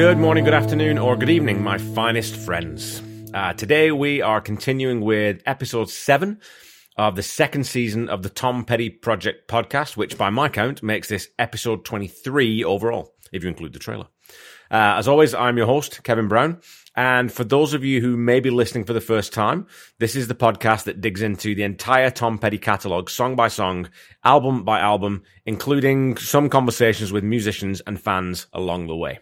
Good morning, good afternoon, or good evening, my finest friends. Uh, today we are continuing with episode 7 of the second season of the Tom Petty Project podcast, which by my count makes this episode 23 overall, if you include the trailer. Uh, as always, I'm your host, Kevin Brown. And for those of you who may be listening for the first time, this is the podcast that digs into the entire Tom Petty catalogue, song by song, album by album, including some conversations with musicians and fans along the way.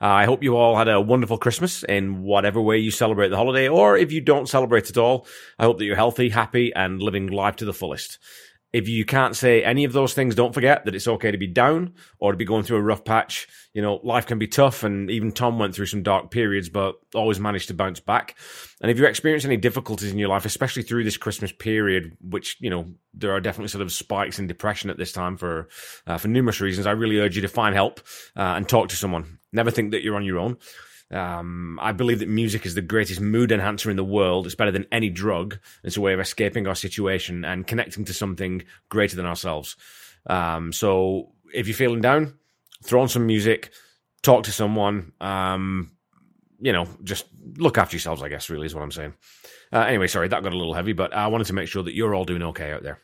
Uh, I hope you all had a wonderful Christmas in whatever way you celebrate the holiday, or if you don't celebrate at all, I hope that you're healthy, happy, and living life to the fullest. If you can't say any of those things, don't forget that it's okay to be down or to be going through a rough patch. You know, life can be tough, and even Tom went through some dark periods, but always managed to bounce back. And if you experience any difficulties in your life, especially through this Christmas period, which you know there are definitely sort of spikes in depression at this time for uh, for numerous reasons, I really urge you to find help uh, and talk to someone. Never think that you're on your own. Um, I believe that music is the greatest mood enhancer in the world. It's better than any drug. It's a way of escaping our situation and connecting to something greater than ourselves. Um, so if you're feeling down, throw on some music, talk to someone. Um, you know, just look after yourselves. I guess really is what I'm saying. Uh, anyway, sorry that got a little heavy, but I wanted to make sure that you're all doing okay out there.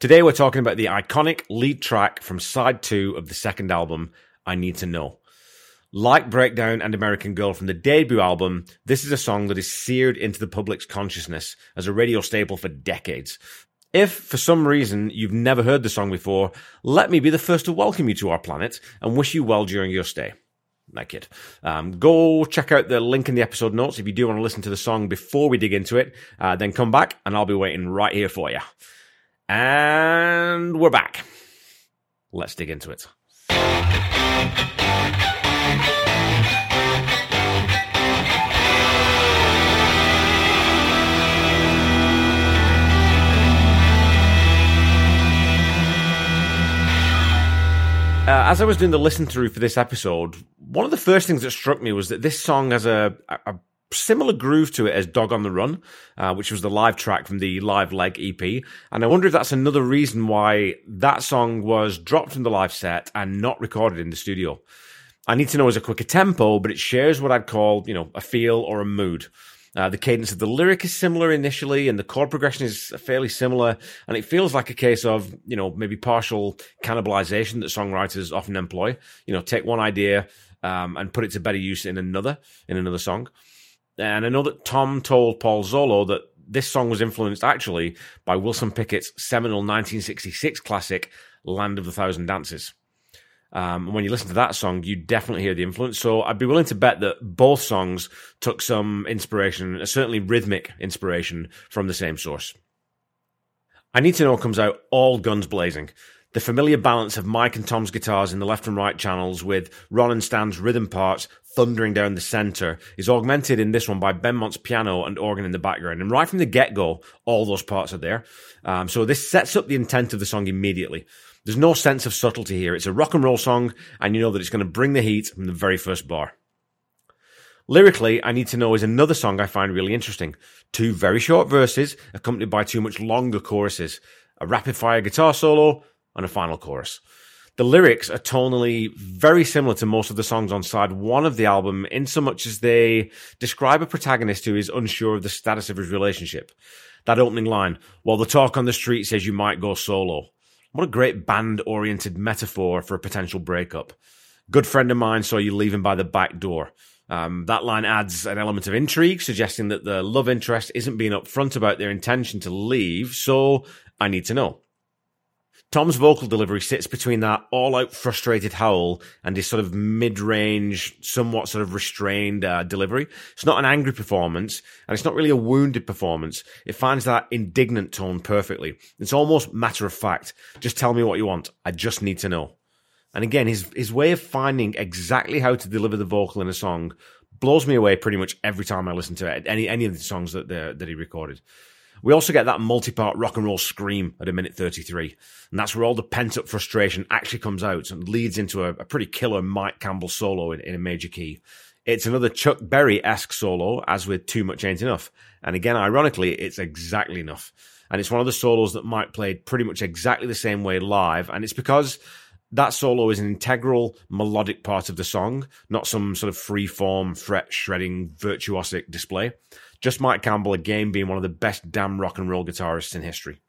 Today we're talking about the iconic lead track from side two of the second album, I Need to Know. Like Breakdown and American Girl from the debut album, this is a song that is seared into the public's consciousness as a radio staple for decades. If, for some reason, you've never heard the song before, let me be the first to welcome you to our planet and wish you well during your stay. That kid. Um, go check out the link in the episode notes if you do want to listen to the song before we dig into it. Uh, then come back and I'll be waiting right here for you. And we're back. Let's dig into it. As I was doing the listen through for this episode, one of the first things that struck me was that this song has a, a similar groove to it as Dog on the Run, uh, which was the live track from the Live Leg EP. And I wonder if that's another reason why that song was dropped from the live set and not recorded in the studio. I need to know is a quicker tempo, but it shares what I'd call, you know, a feel or a mood. Uh, the cadence of the lyric is similar initially, and the chord progression is fairly similar. And it feels like a case of, you know, maybe partial cannibalization that songwriters often employ. You know, take one idea um, and put it to better use in another, in another song. And I know that Tom told Paul Zollo that this song was influenced actually by Wilson Pickett's seminal 1966 classic, Land of the Thousand Dances. Um, when you listen to that song, you definitely hear the influence. So I'd be willing to bet that both songs took some inspiration, certainly rhythmic inspiration, from the same source. I Need to Know comes out all guns blazing. The familiar balance of Mike and Tom's guitars in the left and right channels with Ron and Stan's rhythm parts thundering down the center is augmented in this one by Benmont's piano and organ in the background. And right from the get go, all those parts are there. Um, so this sets up the intent of the song immediately. There's no sense of subtlety here. It's a rock and roll song, and you know that it's going to bring the heat from the very first bar. Lyrically, I Need to Know is another song I find really interesting. Two very short verses, accompanied by two much longer choruses, a rapid fire guitar solo, and a final chorus. The lyrics are tonally very similar to most of the songs on side one of the album, in so much as they describe a protagonist who is unsure of the status of his relationship. That opening line, while the talk on the street says you might go solo. What a great band oriented metaphor for a potential breakup. Good friend of mine saw you leaving by the back door. Um, that line adds an element of intrigue, suggesting that the love interest isn't being upfront about their intention to leave, so I need to know. Tom's vocal delivery sits between that all out frustrated howl and his sort of mid range, somewhat sort of restrained uh, delivery. It's not an angry performance and it's not really a wounded performance. It finds that indignant tone perfectly. It's almost matter of fact. Just tell me what you want. I just need to know. And again, his, his way of finding exactly how to deliver the vocal in a song blows me away pretty much every time I listen to it. Any, any of the songs that, that he recorded. We also get that multi-part rock and roll scream at a minute 33. And that's where all the pent up frustration actually comes out and leads into a, a pretty killer Mike Campbell solo in, in a major key. It's another Chuck Berry-esque solo, as with Too Much Ain't Enough. And again, ironically, it's exactly enough. And it's one of the solos that Mike played pretty much exactly the same way live. And it's because That solo is an integral melodic part of the song, not some sort of free form, fret shredding, virtuosic display. Just Mike Campbell again being one of the best damn rock and roll guitarists in history.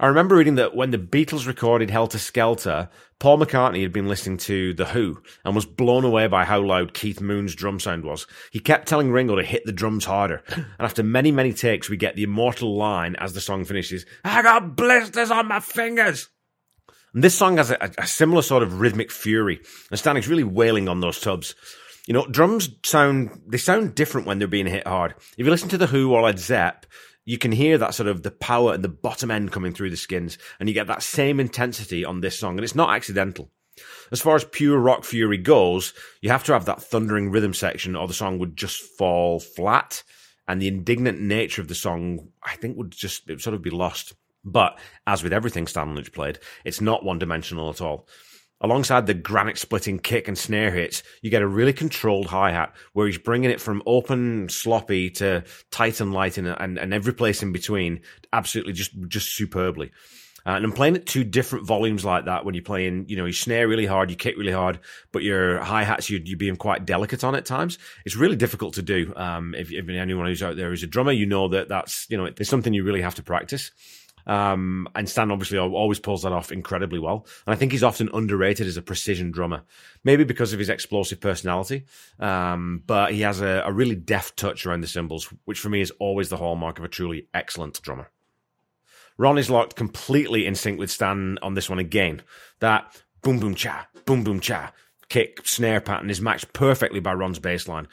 I remember reading that when the Beatles recorded Helter Skelter, Paul McCartney had been listening to The Who and was blown away by how loud Keith Moon's drum sound was. He kept telling Ringo to hit the drums harder. And after many, many takes, we get the immortal line as the song finishes I got blisters on my fingers. And this song has a, a similar sort of rhythmic fury, and Stanley's really wailing on those tubs. You know, drums sound, they sound different when they're being hit hard. If you listen to The Who or Led Zepp, you can hear that sort of the power and the bottom end coming through the skins, and you get that same intensity on this song, and it's not accidental. As far as pure rock fury goes, you have to have that thundering rhythm section, or the song would just fall flat, and the indignant nature of the song, I think, would just it would sort of be lost. But as with everything Stan Lynch played, it's not one dimensional at all. Alongside the granite splitting kick and snare hits, you get a really controlled hi hat where he's bringing it from open, sloppy to tight and light and, and, and every place in between, absolutely just, just superbly. Uh, and I'm playing at two different volumes like that when you're playing, you know, you snare really hard, you kick really hard, but your hi hats, you, you're being quite delicate on at times. It's really difficult to do. Um, if, if anyone who's out there is a drummer, you know that that's, you know, it's something you really have to practice. Um, and Stan obviously always pulls that off incredibly well. And I think he's often underrated as a precision drummer, maybe because of his explosive personality. Um, but he has a, a really deft touch around the cymbals, which for me is always the hallmark of a truly excellent drummer. Ron is locked completely in sync with Stan on this one again. That boom boom cha, boom boom cha kick snare pattern is matched perfectly by Ron's bass line.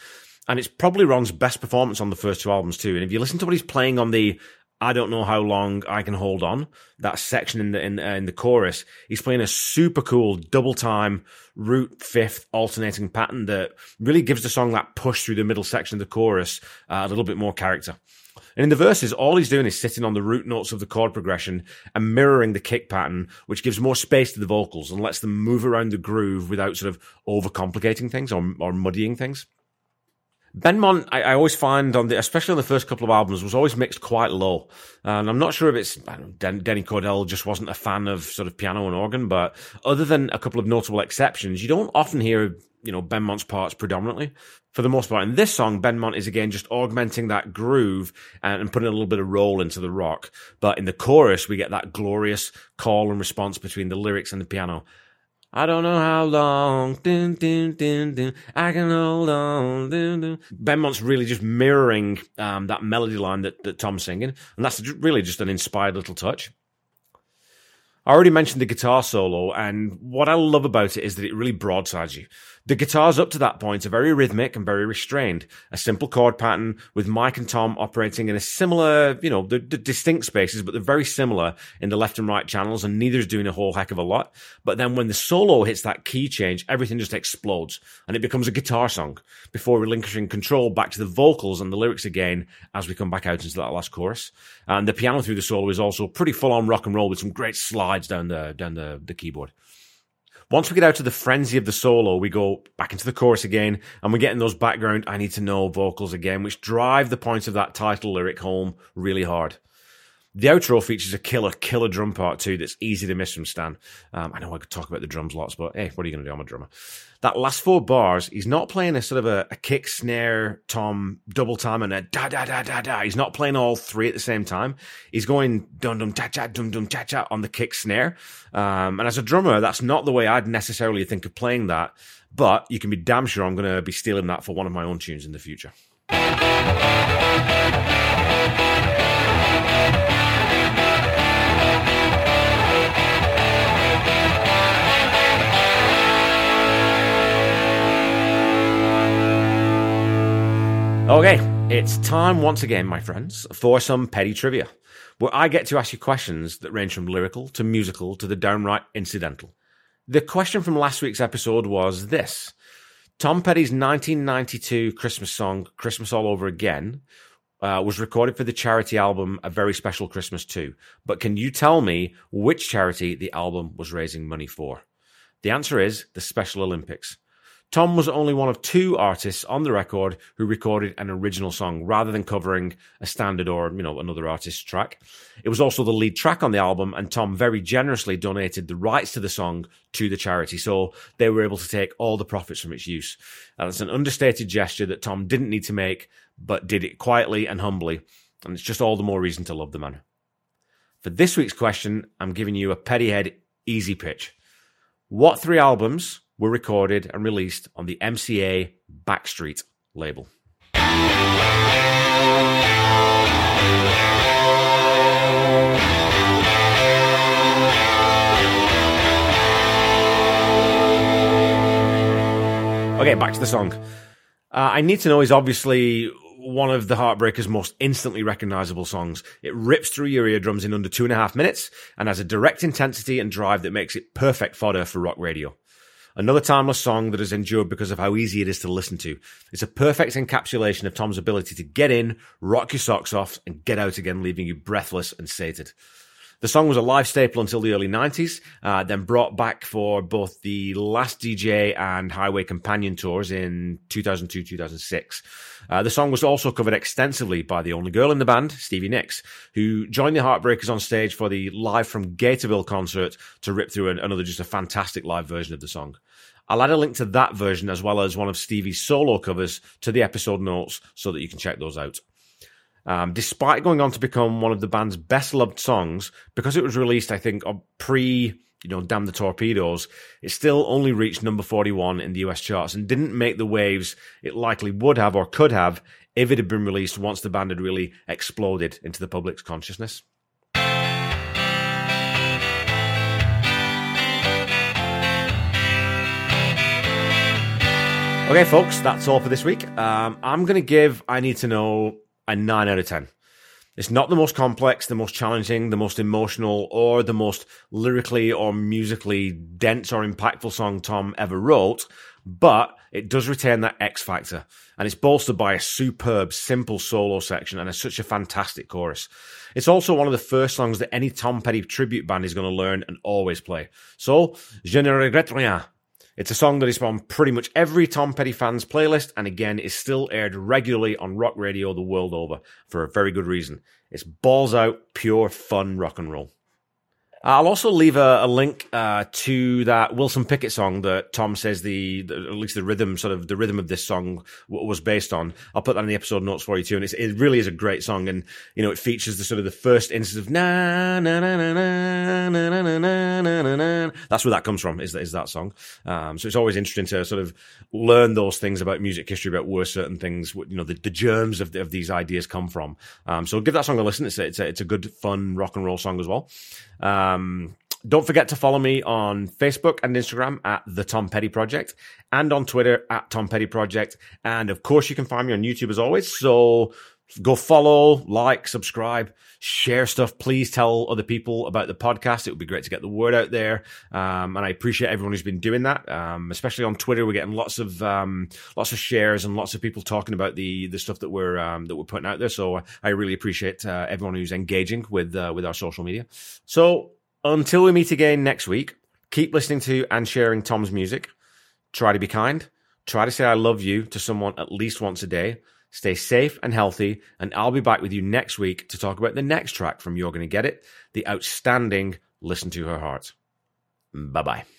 And it's probably Ron's best performance on the first two albums too. And if you listen to what he's playing on the I don't know how long I can hold on. That section in the in, uh, in the chorus, he's playing a super cool double time root fifth alternating pattern that really gives the song that push through the middle section of the chorus uh, a little bit more character. And in the verses, all he's doing is sitting on the root notes of the chord progression and mirroring the kick pattern, which gives more space to the vocals and lets them move around the groove without sort of overcomplicating things or, or muddying things. Benmont, I, I, always find on the, especially on the first couple of albums, was always mixed quite low. And I'm not sure if it's Den, Denny Cordell just wasn't a fan of sort of piano and organ, but other than a couple of notable exceptions, you don't often hear you know Benmont's parts predominantly. For the most part, in this song, Benmont is again just augmenting that groove and, and putting a little bit of roll into the rock. But in the chorus, we get that glorious call and response between the lyrics and the piano. I don't know how long. Dun, dun, dun, I can hold on. Benmont's really just mirroring um, that melody line that, that Tom's singing, and that's really just an inspired little touch. I already mentioned the guitar solo, and what I love about it is that it really broadsides you. The guitars up to that point are very rhythmic and very restrained. A simple chord pattern with Mike and Tom operating in a similar, you know, the, the distinct spaces, but they're very similar in the left and right channels, and neither's doing a whole heck of a lot. But then when the solo hits that key change, everything just explodes and it becomes a guitar song before relinquishing control back to the vocals and the lyrics again as we come back out into that last chorus. And the piano through the solo is also pretty full on rock and roll with some great slides down the down the, the keyboard. Once we get out of the frenzy of the solo, we go back into the chorus again, and we're getting those background I need to know vocals again, which drive the point of that title lyric home really hard. The outro features a killer, killer drum part too that's easy to miss from Stan. Um, I know I could talk about the drums lots, but hey, what are you going to do? I'm a drummer that last four bars, he's not playing a sort of a, a kick, snare, tom, double time, and a da da da da da. He's not playing all three at the same time. He's going dum dum cha cha dum dum cha cha on the kick snare. Um, and as a drummer, that's not the way I'd necessarily think of playing that. But you can be damn sure I'm going to be stealing that for one of my own tunes in the future. Okay, it's time once again, my friends, for some petty trivia, where I get to ask you questions that range from lyrical to musical to the downright incidental. The question from last week's episode was this Tom Petty's 1992 Christmas song, Christmas All Over Again, uh, was recorded for the charity album A Very Special Christmas 2. But can you tell me which charity the album was raising money for? The answer is the Special Olympics. Tom was only one of two artists on the record who recorded an original song rather than covering a standard or, you know, another artist's track. It was also the lead track on the album, and Tom very generously donated the rights to the song to the charity, so they were able to take all the profits from its use. That's an understated gesture that Tom didn't need to make, but did it quietly and humbly, and it's just all the more reason to love the man. For this week's question, I'm giving you a Pettyhead easy pitch. What three albums were recorded and released on the MCA Backstreet label. Okay, back to the song. Uh, I Need to Know is obviously one of the Heartbreakers' most instantly recognizable songs. It rips through your eardrums in under two and a half minutes and has a direct intensity and drive that makes it perfect fodder for rock radio. Another timeless song that has endured because of how easy it is to listen to. It's a perfect encapsulation of Tom's ability to get in, rock your socks off, and get out again, leaving you breathless and sated. The song was a live staple until the early 90s, uh, then brought back for both the Last DJ and Highway Companion tours in 2002 2006. Uh, the song was also covered extensively by the only girl in the band, Stevie Nicks, who joined the Heartbreakers on stage for the Live from Gatorville concert to rip through an, another just a fantastic live version of the song. I'll add a link to that version as well as one of Stevie's solo covers to the episode notes so that you can check those out. Um, despite going on to become one of the band's best loved songs, because it was released, I think, pre, you know, Damn the Torpedoes, it still only reached number 41 in the US charts and didn't make the waves it likely would have or could have if it had been released once the band had really exploded into the public's consciousness. Okay, folks, that's all for this week. Um, I'm going to give I Need to Know a 9 out of 10. It's not the most complex, the most challenging, the most emotional, or the most lyrically or musically dense or impactful song Tom ever wrote, but it does retain that X factor. And it's bolstered by a superb, simple solo section and a, such a fantastic chorus. It's also one of the first songs that any Tom Petty tribute band is going to learn and always play. So, je ne regrette rien. It's a song that is on pretty much every Tom Petty fan's playlist and again is still aired regularly on rock radio the world over for a very good reason. It's balls out, pure fun rock and roll. I'll also leave a, a link uh, to that Wilson Pickett song that Tom says the, the, at least the rhythm, sort of the rhythm of this song w- was based on. I'll put that in the episode notes for you too, and it really is a great song, and you know it features the sort of the first instance of na na na na na na na na na na na. That's where that comes from. Is is that song? Um, so it's always interesting to sort of learn those things about music history, about where certain things, you know, the, the germs of, the, of these ideas come from. Um, so give that song a listen. It's a, it's a, it's a good, fun rock and roll song as well. Um, don't forget to follow me on Facebook and Instagram at the Tom Petty Project and on Twitter at Tom Petty Project. And of course, you can find me on YouTube as always. So go follow, like, subscribe, share stuff. Please tell other people about the podcast. It would be great to get the word out there. Um, and I appreciate everyone who's been doing that. Um, especially on Twitter, we're getting lots of um, lots of shares and lots of people talking about the the stuff that we're um, that we're putting out there. So I really appreciate uh, everyone who's engaging with uh, with our social media. So until we meet again next week, keep listening to and sharing Tom's music. Try to be kind. Try to say I love you to someone at least once a day. Stay safe and healthy, and I'll be back with you next week to talk about the next track from You're Gonna Get It, the outstanding Listen to Her Heart. Bye bye.